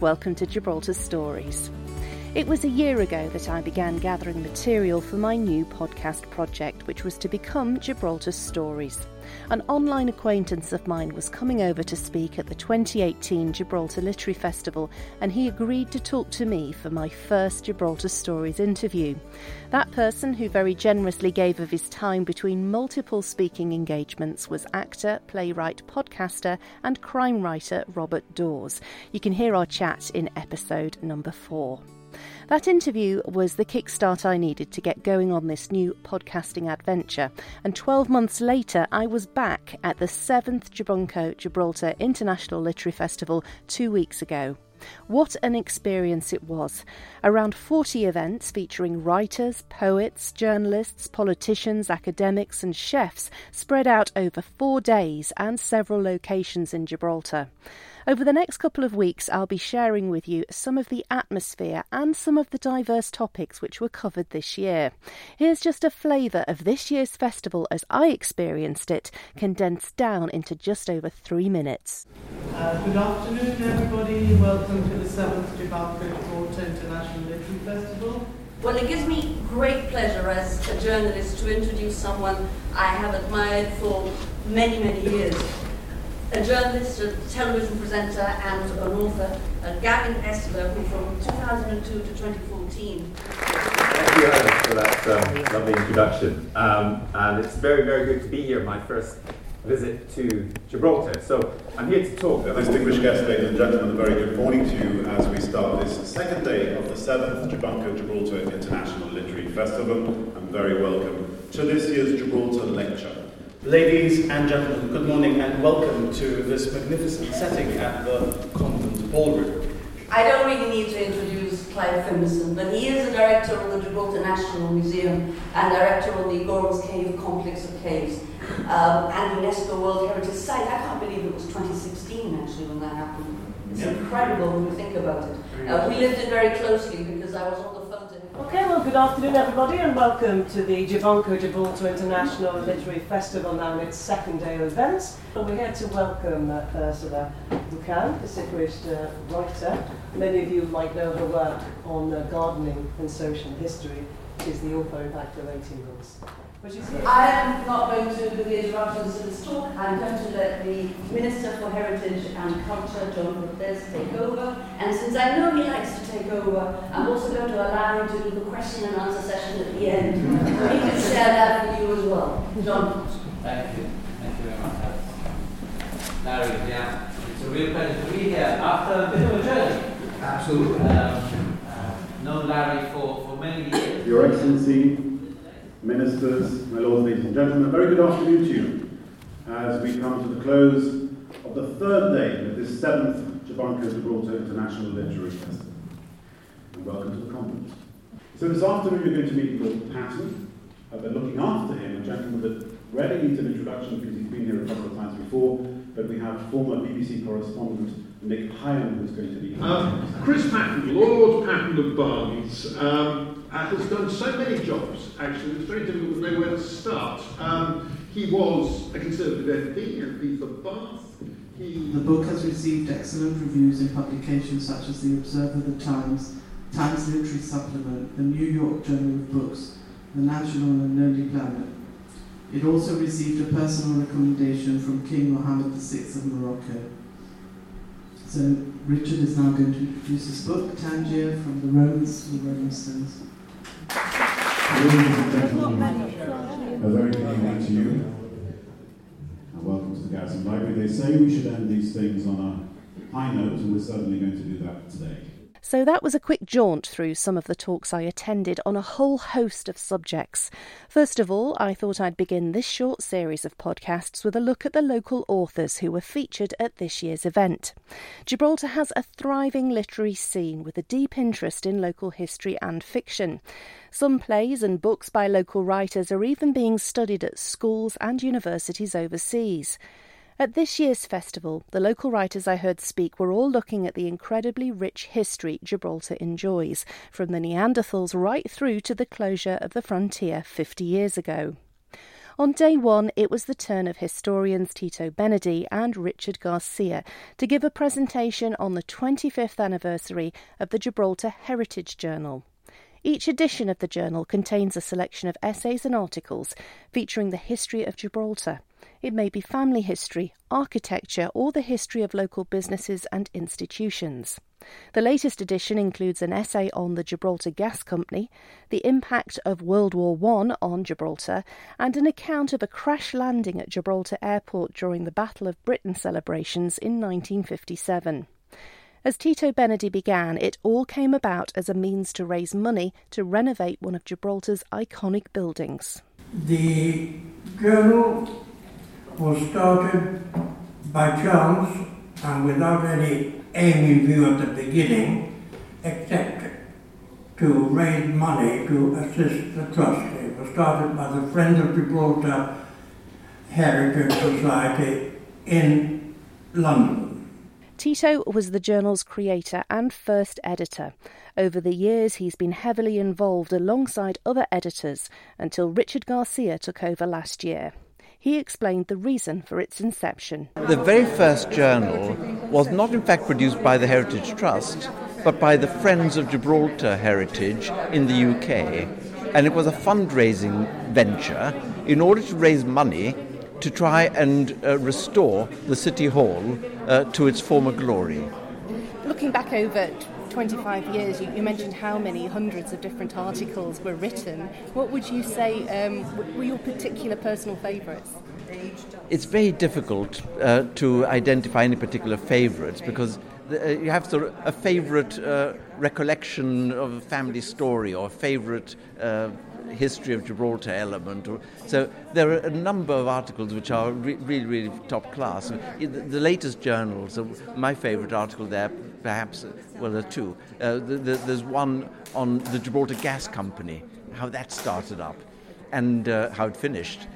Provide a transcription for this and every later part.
Welcome to Gibraltar Stories. It was a year ago that I began gathering material for my new podcast project, which was to become Gibraltar Stories. An online acquaintance of mine was coming over to speak at the 2018 Gibraltar Literary Festival, and he agreed to talk to me for my first Gibraltar Stories interview. That person, who very generously gave of his time between multiple speaking engagements, was actor, playwright, podcaster, and crime writer Robert Daws. You can hear our chat in episode number four. That interview was the kickstart I needed to get going on this new podcasting adventure. And 12 months later, I was back at the 7th Gibunco Gibraltar International Literary Festival two weeks ago. What an experience it was. Around 40 events featuring writers, poets, journalists, politicians, academics, and chefs spread out over four days and several locations in Gibraltar. Over the next couple of weeks, I'll be sharing with you some of the atmosphere and some of the diverse topics which were covered this year. Here's just a flavour of this year's festival as I experienced it, condensed down into just over three minutes. Uh, good afternoon, everybody. Welcome to the 7th Gibraltar International Literary Festival. Well, it gives me great pleasure as a journalist to introduce someone I have admired for many, many years a journalist, a television presenter, and an author, uh, Gavin Esler, who from 2002 to 2014. Thank you, Alice, for that um, lovely introduction. Um, and it's very, very good to be here, my first visit to Gibraltar. So I'm here to talk. Distinguished guests, ladies and gentlemen, a very good morning to you as we start this second day of the 7th Gibunco Gibraltar International Literary Festival. And very welcome to this year's Gibraltar Lecture. Ladies and gentlemen, good morning and welcome to this magnificent setting at the Convent Ballroom. I don't really need to introduce Clive Finlayson, but he is the director of the Gibraltar National Museum and director of the Gorham's Cave Complex of Caves um, and UNESCO World Heritage Site. I can't believe it was 2016 actually when that happened. It's yeah. incredible when you think about it. Uh, we lived it very closely because I was on the Okay, well, good afternoon, everybody, and welcome to the Gibraltar Gibraltar International Literary Festival now in its second day of events. And we're here to welcome uh, Ursula Buchan, distinguished uh, writer. Many of you might know her work on uh, gardening and social history. She's the author, in fact, of 18 books. I am not going to do the interruptions to this talk. I'm going to let the Minister for Heritage and Culture, John Cortes, take over. And since I know he likes to take over, I'm also going to allow him to do the question and answer session at the end. he can share that with you as well. John. Thank you. Thank you very much, Larry, yeah, it's a real pleasure to be here after a bit of a journey. Absolutely. Um, uh, known Larry for, for many years. Your Excellency, ministers, my lords, ladies and gentlemen, a very good afternoon to you as we come to the close of the third day of this seventh Gibunco Gibraltar International Literary Festival. And welcome to the conference. So this afternoon you're going to meet Lord Patten. Uh, they're looking after him, a gentleman that rarely needs an introduction because he's been here a couple of times before, but we have former BBC correspondent Nick Higham who's going to be here. Um, Chris Patten, Lord Patten of Barnes. Um, has done so many jobs, actually, it's very difficult to know where to start. Um, he was a Conservative MP, MP for Bath. He... The book has received excellent reviews in publications such as The Observer, The Times, Times Literary Supplement, the New York Journal of Books, the National and Lonely Planet. It also received a personal recommendation from King Mohammed VI of Morocco. So Richard is now going to introduce his book, Tangier, from the Romans to the Rolling Stones. A very good evening to you, and welcome to the Garrison Library. They say we should end these things on a high note, and we're certainly going to do that today. So that was a quick jaunt through some of the talks I attended on a whole host of subjects. First of all, I thought I'd begin this short series of podcasts with a look at the local authors who were featured at this year's event. Gibraltar has a thriving literary scene with a deep interest in local history and fiction. Some plays and books by local writers are even being studied at schools and universities overseas. At this year's festival, the local writers I heard speak were all looking at the incredibly rich history Gibraltar enjoys, from the Neanderthals right through to the closure of the frontier 50 years ago. On day one, it was the turn of historians Tito Benady and Richard Garcia to give a presentation on the 25th anniversary of the Gibraltar Heritage Journal. Each edition of the journal contains a selection of essays and articles featuring the history of Gibraltar. It may be family history, architecture, or the history of local businesses and institutions. The latest edition includes an essay on the Gibraltar Gas Company, the impact of World War I on Gibraltar, and an account of a crash landing at Gibraltar Airport during the Battle of Britain celebrations in 1957. As Tito Benady began, it all came about as a means to raise money to renovate one of Gibraltar's iconic buildings. The journal was started by chance and without any aim in view at the beginning, except to raise money to assist the trust. It was started by the Friends of Gibraltar Heritage Society in London. Tito was the journal's creator and first editor. Over the years, he's been heavily involved alongside other editors until Richard Garcia took over last year he explained the reason for its inception. The very first journal was not, in fact, produced by the Heritage Trust, but by the Friends of Gibraltar Heritage in the UK. And it was a fundraising venture in order to raise money to try and uh, restore the City Hall uh, to its former glory. Looking back over 25 years, you, you, mentioned how many hundreds of different articles were written. What would you say um, were your particular personal favourites? It's very difficult uh, to identify any particular favourites because uh, you have sort of a favourite uh, recollection of a family story or a favourite uh, history of Gibraltar element. So there are a number of articles which are re- really, really top class. The, latest journals, my favourite article there, perhaps, well, there are two. Uh, the, the, there's one on the Gibraltar Gas Company, how that started up and uh, how it finished.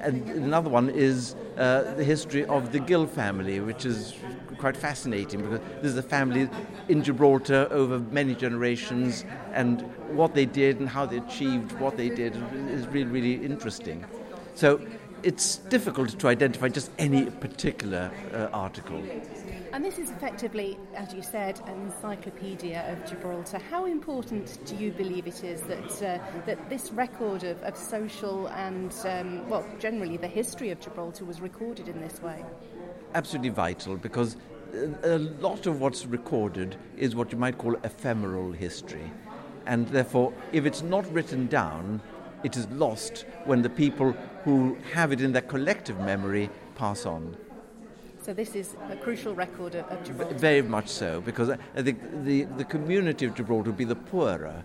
And another one is uh, the history of the Gill family, which is quite fascinating because this is a family in Gibraltar over many generations, and what they did and how they achieved what they did is really, really interesting. So it's difficult to identify just any particular uh, article. And this is effectively, as you said, an encyclopedia of Gibraltar. How important do you believe it is that uh, that this record of, of social and, um, well, generally the history of Gibraltar was recorded in this way? Absolutely vital because a lot of what's recorded is what you might call ephemeral history. And therefore, if it's not written down, it is lost when the people who have it in their collective memory pass on. So this is a crucial record of, Gibraltar. Very much so, because uh, I think the, the community of Gibraltar would be the poorer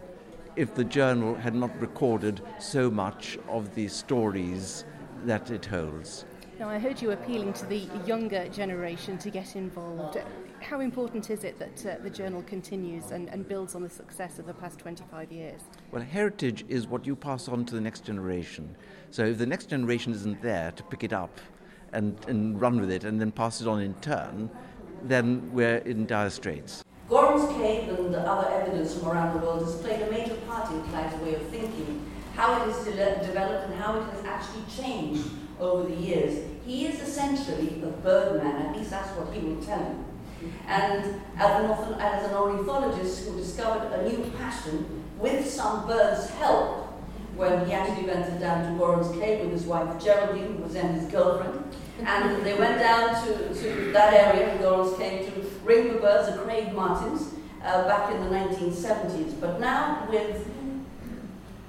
if the journal had not recorded so much of the stories that it holds. Now, I heard you appealing to the younger generation to get involved. How important is it that uh, the journal continues and, and builds on the success of the past 25 years? Well, heritage is what you pass on to the next generation. So if the next generation isn't there to pick it up, and, and run with it and then pass it on in turn, then we're in dire straits. Gorham's Cave and other evidence from around the world has played a major part in Clive's way of thinking, how it has de- developed and how it has actually changed over the years. He is essentially a birdman, at least that's what he will tell you. And as an, as an ornithologist who discovered a new passion with some birds' help when he actually went down to Gorham's Cave with his wife Geraldine, who was then his girlfriend, and they went down to, to that area, the girls came to ring the birds, the crag martins, uh, back in the 1970s. But now, with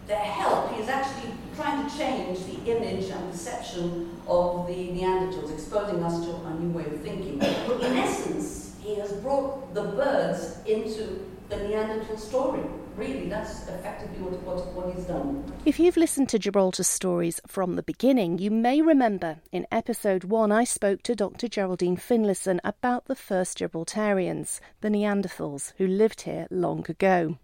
their help, he's actually trying to change the image and perception of the Neanderthals, exposing us to a new way of thinking. But in essence, he has brought the birds into the Neanderthal story really, that's effectively what, what, what he's done. If you've listened to Gibraltar stories from the beginning, you may remember in episode one I spoke to Dr. Geraldine Finlayson about the first Gibraltarians, the Neanderthals, who lived here long ago.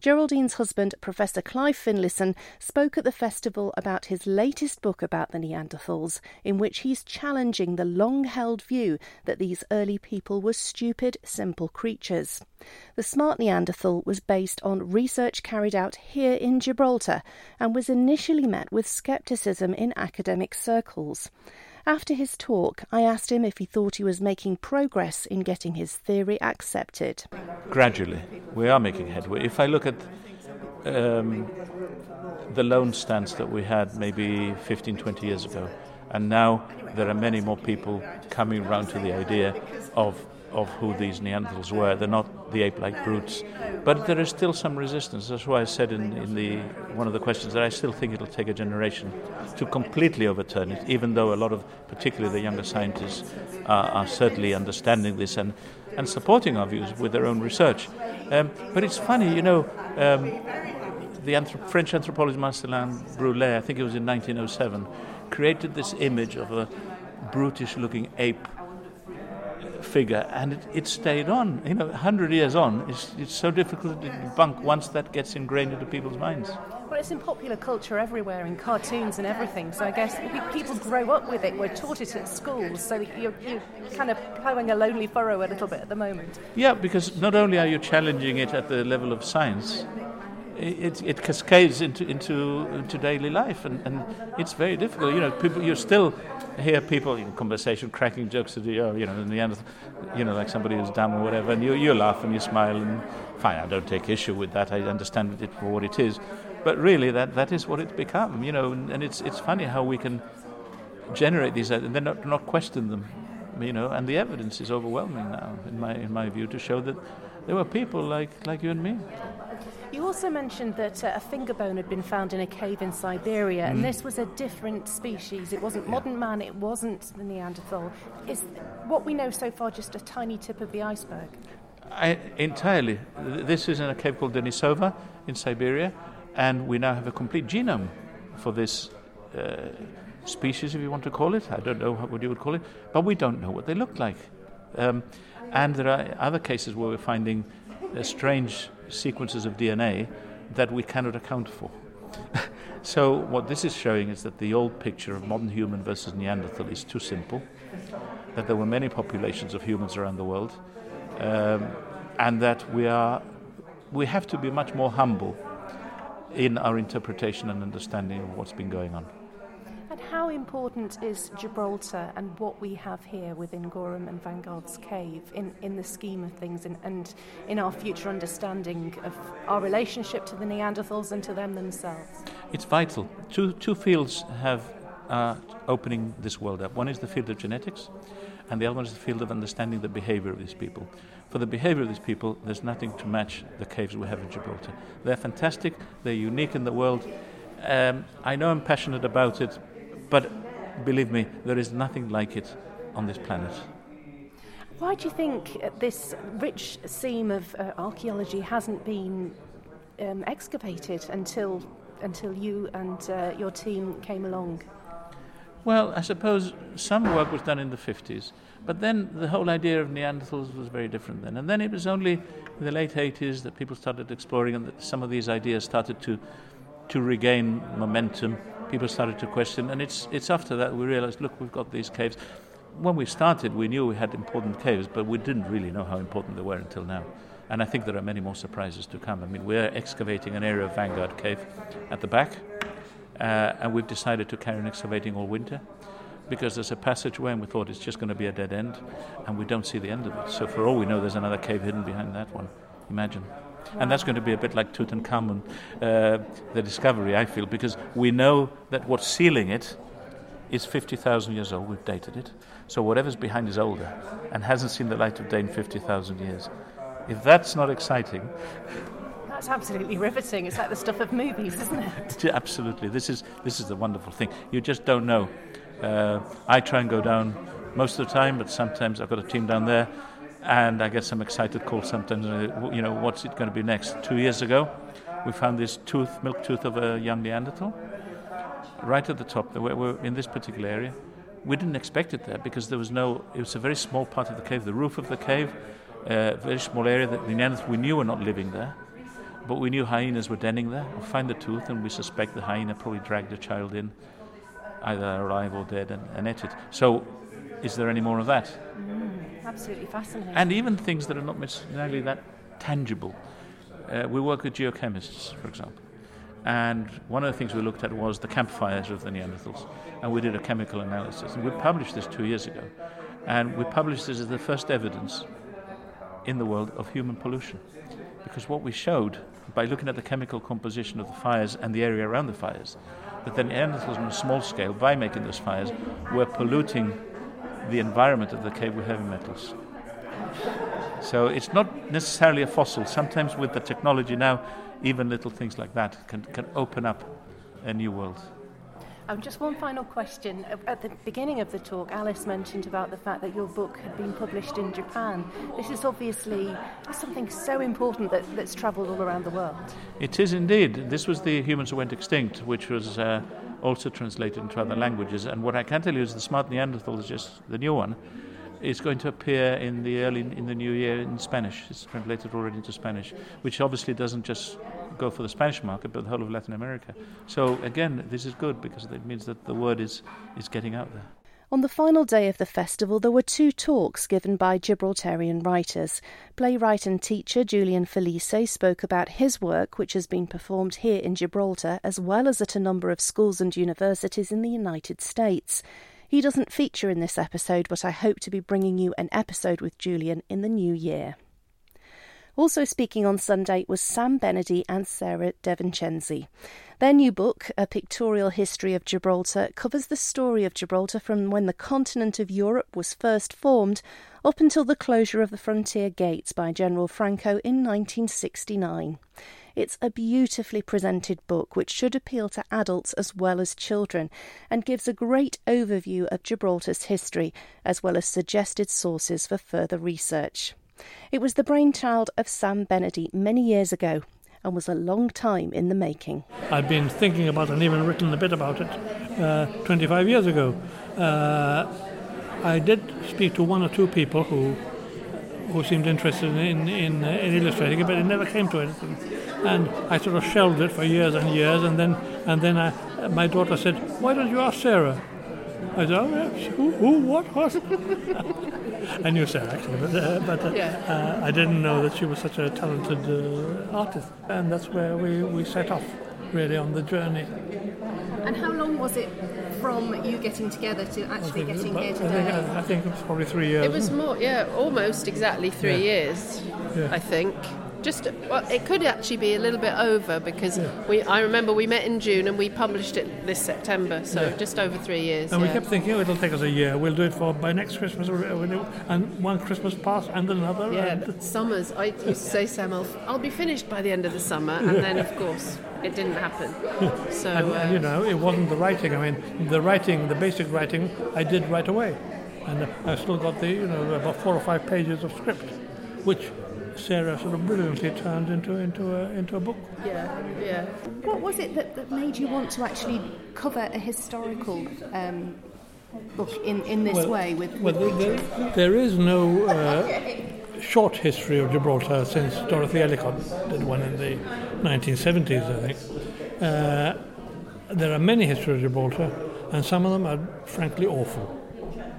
Geraldine's husband, Professor Clive Finlayson, spoke at the festival about his latest book about the Neanderthals, in which he's challenging the long held view that these early people were stupid, simple creatures. The Smart Neanderthal was based on research carried out here in Gibraltar and was initially met with scepticism in academic circles. After his talk, I asked him if he thought he was making progress in getting his theory accepted. Gradually, we are making headway. If I look at um, the lone stance that we had maybe 15, 20 years ago, and now there are many more people coming around to the idea of of who these Neanderthals were. They're not the ape-like brutes, but there is still some resistance. That's why I said in, in the one of the questions that I still think it'll take a generation to completely overturn it. Even though a lot of, particularly the younger scientists, are, are certainly understanding this and and supporting our views with their own research. Um, but it's funny, you know. Um, the anthrop- French anthropologist Marcellin Boule, I think it was in 1907, created this image of a brutish-looking ape figure, and it, it stayed on. You know, 100 years on, it's, it's so difficult to debunk once that gets ingrained into people's minds. Well, it's in popular culture everywhere, in cartoons and everything. So I guess people grow up with it. We're taught it at schools, so you're, you're kind of ploughing a lonely furrow a little bit at the moment. Yeah, because not only are you challenging it at the level of science, it, it cascades into, into, into daily life, and, and it's very difficult. You know, people, you're still hear people in conversation cracking jokes at the, oh, you know, in the end, you know, like somebody who's dumb or whatever, and you, you laugh and you smile, and fine, I don't take issue with that. I understand it for what it is. But really, that, that is what it's become, you know, and, and it's, it's funny how we can generate these and then not, not question them, you know, and the evidence is overwhelming now, in my, in my view, to show that there were people like, like you and me. You also mentioned that uh, a finger bone had been found in a cave in Siberia, mm. and this was a different species. It wasn't modern man, it wasn't the Neanderthal. Is what we know so far just a tiny tip of the iceberg? I, entirely. This is in a cave called Denisova in Siberia, and we now have a complete genome for this uh, species, if you want to call it. I don't know what you would call it, but we don't know what they look like. Um, and there are other cases where we're finding uh, strange sequences of DNA that we cannot account for. so, what this is showing is that the old picture of modern human versus Neanderthal is too simple, that there were many populations of humans around the world, um, and that we, are, we have to be much more humble in our interpretation and understanding of what's been going on. How important is Gibraltar and what we have here within Gorham and Vanguard's cave in, in the scheme of things and, and in our future understanding of our relationship to the Neanderthals and to them themselves? It's vital. Two, two fields have uh, opening this world up. One is the field of genetics, and the other one is the field of understanding the behavior of these people. For the behavior of these people, there's nothing to match the caves we have in Gibraltar. They're fantastic, they're unique in the world. Um, I know I'm passionate about it but believe me, there is nothing like it on this planet. Why do you think this rich seam of uh, archaeology hasn't been um, excavated until until you and uh, your team came along? Well, I suppose some work was done in the 50s, but then the whole idea of Neanderthals was very different then. And then it was only in the late 80s that people started exploring and that some of these ideas started to, to regain momentum people started to question, and it's it's after that we realized, look, we've got these caves. When we started, we knew we had important caves, but we didn't really know how important they were until now. And I think there are many more surprises to come. I mean, we're excavating an area of Vanguard Cave at the back, uh, and we've decided to carry on excavating all winter because there's a passageway and we thought it's just going to be a dead end and we don't see the end of it. So for all we know, there's another cave hidden behind that one. Imagine. And that's going to be a bit like Tutankhamun, uh, the discovery, I feel, because we know that what's sealing it is 50,000 years old. We've dated it. So whatever's behind is older and hasn't seen the light of day in 50,000 years. If that's not exciting. That's absolutely riveting. It's like the stuff of movies, isn't it? Absolutely. This is, this is the wonderful thing. You just don't know. Uh, I try and go down most of the time, but sometimes I've got a team down there and I get some excited calls sometimes. You know, what's it going to be next? Two years ago, we found this tooth, milk tooth of a young Neanderthal, right at the top. We're, we're in this particular area. We didn't expect it there because there was no. It was a very small part of the cave, the roof of the cave, a uh, very small area that the Neanderthals we knew were not living there. but we knew hyenas were denning there. We find the tooth, and we suspect the hyena probably dragged a child in, either alive or dead, and, and ate it. So, is there any more of that? Mm, absolutely fascinating. And even things that are not necessarily that tangible. Uh, we work with geochemists, for example. And one of the things we looked at was the campfires of the Neanderthals. And we did a chemical analysis. And we published this two years ago. And we published this as the first evidence in the world of human pollution. Because what we showed by looking at the chemical composition of the fires and the area around the fires, that the Neanderthals on a small scale, by making those fires, were polluting the environment of the cave with heavy metals. So it's not necessarily a fossil. Sometimes with the technology now, even little things like that can, can open up a new world. Um, just one final question. At the beginning of the talk, Alice mentioned about the fact that your book had been published in Japan. This is obviously something so important that, that's travelled all around the world. It is indeed. This was the Humans Who Went Extinct, which was uh, also translated into other languages. And what I can tell you is the Smart Neanderthal is just the new one is going to appear in the early in the new year in Spanish. It's translated already into Spanish, which obviously doesn't just go for the Spanish market, but the whole of Latin America. So again, this is good because it means that the word is is getting out there. On the final day of the festival, there were two talks given by Gibraltarian writers. Playwright and teacher Julian Felice spoke about his work, which has been performed here in Gibraltar, as well as at a number of schools and universities in the United States. He doesn't feature in this episode, but I hope to be bringing you an episode with Julian in the new year. Also speaking on Sunday was Sam Benady and Sarah DeVincenzi. Their new book, A Pictorial History of Gibraltar, covers the story of Gibraltar from when the continent of Europe was first formed up until the closure of the frontier gates by General Franco in 1969. It's a beautifully presented book which should appeal to adults as well as children and gives a great overview of Gibraltar's history as well as suggested sources for further research. It was the brainchild of Sam Benady many years ago and was a long time in the making. I've been thinking about and even written a bit about it uh, 25 years ago. Uh, I did speak to one or two people who who seemed interested in in, uh, in illustrating it, but it never came to anything. And I sort of shelved it for years and years, and then and then I, my daughter said, "Why don't you ask Sarah?" I said, "Oh, yes. who, who, what, what?" I knew Sarah actually, but uh, but uh, uh, I didn't know that she was such a talented uh, artist, and that's where we we set off, really, on the journey. And how long was it from you getting together to actually getting But here I think, today? I think it was probably three years. It was more, yeah, almost exactly three Yeah. years, Yeah. I think. Just well, it could actually be a little bit over because we. I remember we met in June and we published it this September, so Yeah. just over three years. And we kept thinking, oh, it'll take us a year. We'll do it for by next Christmas, and one Christmas passed, and another. Yeah, and summers. I used to say, Sam, I'll, I'll be finished by the end of the summer, and then of course it didn't happen. So and, uh, you know, it wasn't the writing. I mean, the writing, the basic writing, I did right away, and I still got the, you know, about four or five pages of script, which Sarah sort of brilliantly turned into into a into a book. yeah, yeah. What was it that, that made you want to actually cover a historical um, book in, in this Well- way with, Well, with there, there- there is no uh, short history of Gibraltar since Dorothy Ellicott did one in the 1970s, I think. Uh, there are many histories of Gibraltar, and some of them are frankly awful.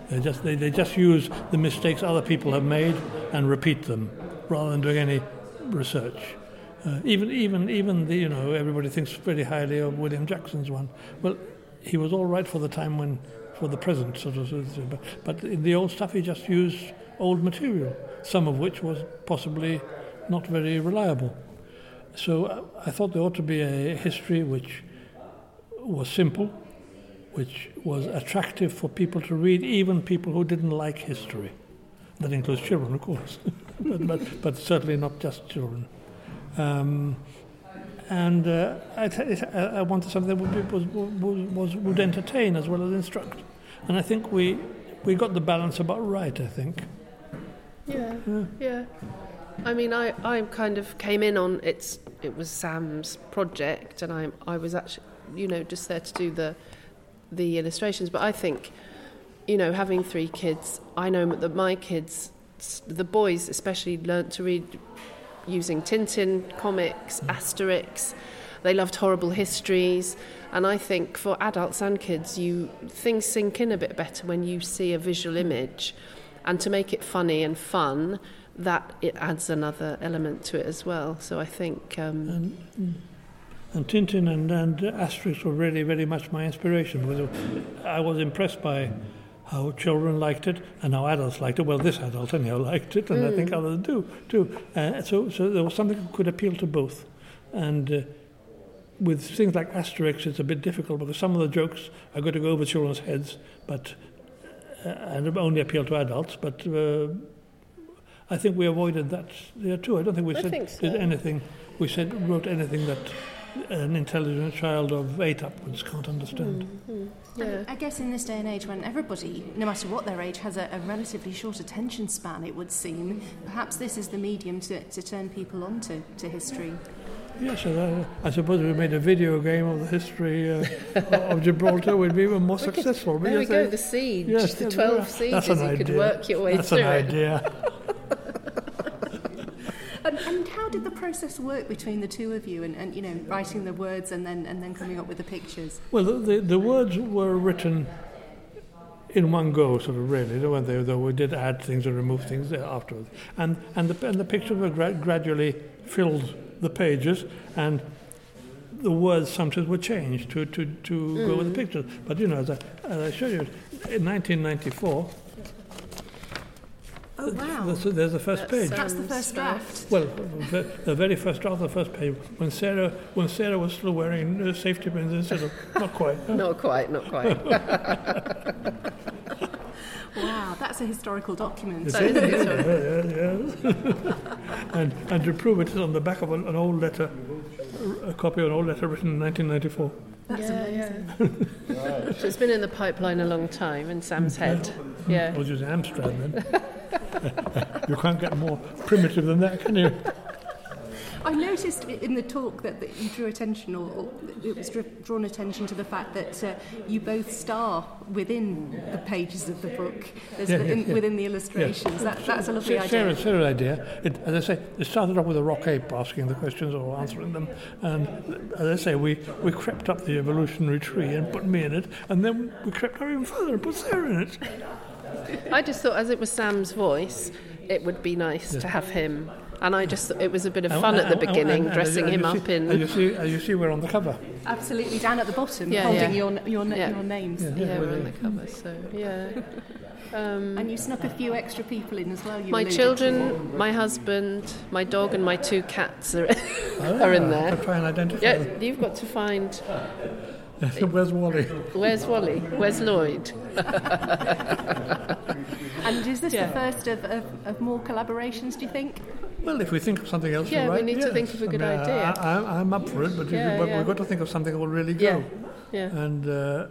They just they, they just use the mistakes other people have made and repeat them, rather than doing any research. Uh, even even even the you know everybody thinks very highly of William Jackson's one. Well, he was all right for the time when for the present sort of, sort of but, but in the old stuff he just used old material, some of which was possibly not very reliable. So uh, I thought there ought to be a history which was simple, which was attractive for people to read, even people who didn't like history. That includes children, of course, but, but, but certainly not just children. Um, and uh, I, th- I I wanted something that would, be, was, was, was, would entertain as well as instruct. And I think we, we got the balance about right, I think. Yeah, Yeah. yeah. I mean, I, I kind of came in on it's it was Sam's project, and I I was actually you know just there to do the the illustrations. But I think you know having three kids, I know that my kids, the boys especially, learnt to read using Tintin comics, mm. Asterix. They loved horrible histories, and I think for adults and kids, you things sink in a bit better when you see a visual mm. image, and to make it funny and fun, that it adds another element to it as well. So I think. Um, and, mm, and Tintin and, and Asterix were really very much my inspiration I was impressed by how children liked it and how adults liked it. Well, this adult anyhow liked it, and mm. I think others do too. Uh, so, so there was something that could appeal to both. And uh, with things like Asterix, it's a bit difficult because some of the jokes are going to go over children's heads, but uh, and only appeal to adults. But uh, I think we avoided that there too. I don't think we I said think so. did anything. We said wrote anything that an intelligent child of eight upwards can't understand. Mm-hmm. Yeah. I guess in this day and age, when everybody, no matter what their age, has a, a relatively short attention span, it would seem, perhaps this is the medium to, to turn people on to, to history. Yes, uh, I suppose if we made a video game of the history uh, of Gibraltar, we'd be even more We could- successful. there we Yes, go, the siege, yes, the yes, 12 that's sieges, an you could idea. work your way That's through an it. idea. And, how did the process work between the two of you and, and you know, writing the words and then, and then coming up with the pictures? Well, the, the, the words were written in one go, sort of really. Though they, though we did add things and remove things afterwards, and and the and the pictures were gra- gradually filled the pages, and the words sometimes were changed to to, to go with the Mm. pictures. But you know, as I, as I showed you, in 1994. Oh, wow. There's, there's the first page. That's the first draft. Well, the, the very first draft, the first page, when Sarah, when Sarah was still wearing uh, safety pins instead of not quite. Not quite, not quite. Wow, that's a historical document. It's in- yeah, yeah, yeah. and, and to prove it, it's on the back of an, an old letter, a copy of an old letter written in 1994. That's yeah, amazing. yeah. so it's been in the pipeline a long time in Sam's head. Yeah. I was using Amstrad then. you can't get more primitive than that, can you? I noticed in the talk that, that you drew attention, or, or it was drawn attention to the fact that uh, you both star within the pages of the book, Yeah, the, yeah, in, yeah. within the illustrations. That, that's a lovely Sa- idea. Sarah, Sarah's idea. It, as I say, it started off with a rock ape asking the questions or answering them, and as I say, we, we crept up the evolutionary tree and put me in it, and then we crept up even further and put Sarah in it. I just thought, as it was Sam's voice, it would be nice to have him. And I just thought it was a bit of And- fun at the and- and- beginning, and- dressing and him up see, in. And you see, and you see, we're on the cover. Absolutely, down at the bottom, Yeah, holding yeah. your your, Yeah. your names. Yeah, yeah, we're on the cover, so yeah. Um, and you snuck a few extra people in as well. You my alluded children, my husband, my dog, and my two cats are, are in there. I'll try and identify Yeah, them. you've got to find. Where's Wally? Where's Wally? Where's Lloyd? And is this Yeah. the first of, of, of more collaborations? Do you think? Well, if we think of something else Yeah, to we write, need to think of a good mean, idea. I, I, I'm up for it, but, Yeah, but yeah. we've got to think of something that will really go. Yeah, yeah. And uh,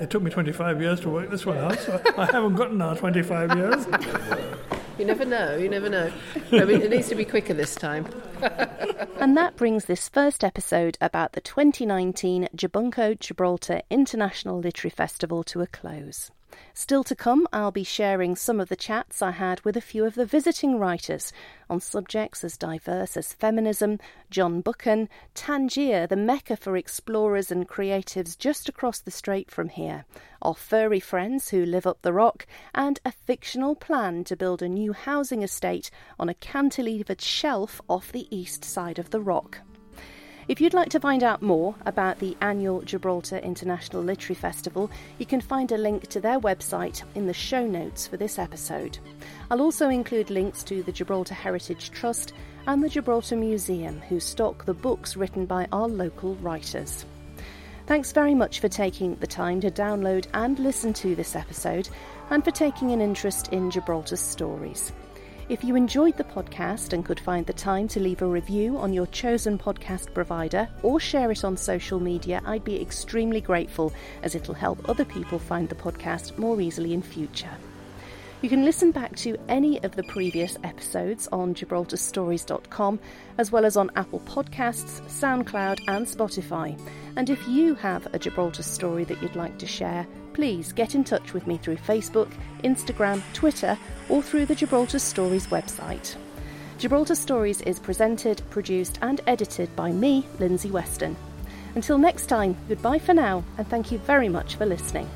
it took me 25 years to work this one out, so I haven't got another 25 years. You never know. You never know. I mean, it needs to be quicker this time. And that brings this first episode about the 2019 Gibunco Gibraltar International Literary Festival to a close. Still to come, I'll be sharing some of the chats I had with a few of the visiting writers on subjects as diverse as feminism, John Buchan, Tangier, the mecca for explorers and creatives just across the strait from here, our furry friends who live up the rock, and a fictional plan to build a new housing estate on a cantilevered shelf off the east side of the rock. If you'd like to find out more about the annual Gibraltar International Literary Festival, you can find a link to their website in the show notes for this episode. I'll also include links to the Gibraltar Heritage Trust and the Gibraltar Museum, who stock the books written by our local writers. Thanks very much for taking the time to download and listen to this episode, and for taking an interest in Gibraltar's stories. If you enjoyed the podcast and could find the time to leave a review on your chosen podcast provider or share it on social media, I'd be extremely grateful as it'll help other people find the podcast more easily in future. You can listen back to any of the previous episodes on gibraltarstories.com, as well as on Apple Podcasts, SoundCloud, and Spotify. And if you have a Gibraltar story that you'd like to share, please get in touch with me through Facebook, Instagram, Twitter, or through the Gibraltar Stories website. Gibraltar Stories is presented, produced, and edited by me, Lindsay Weston. Until next time, goodbye for now, and thank you very much for listening.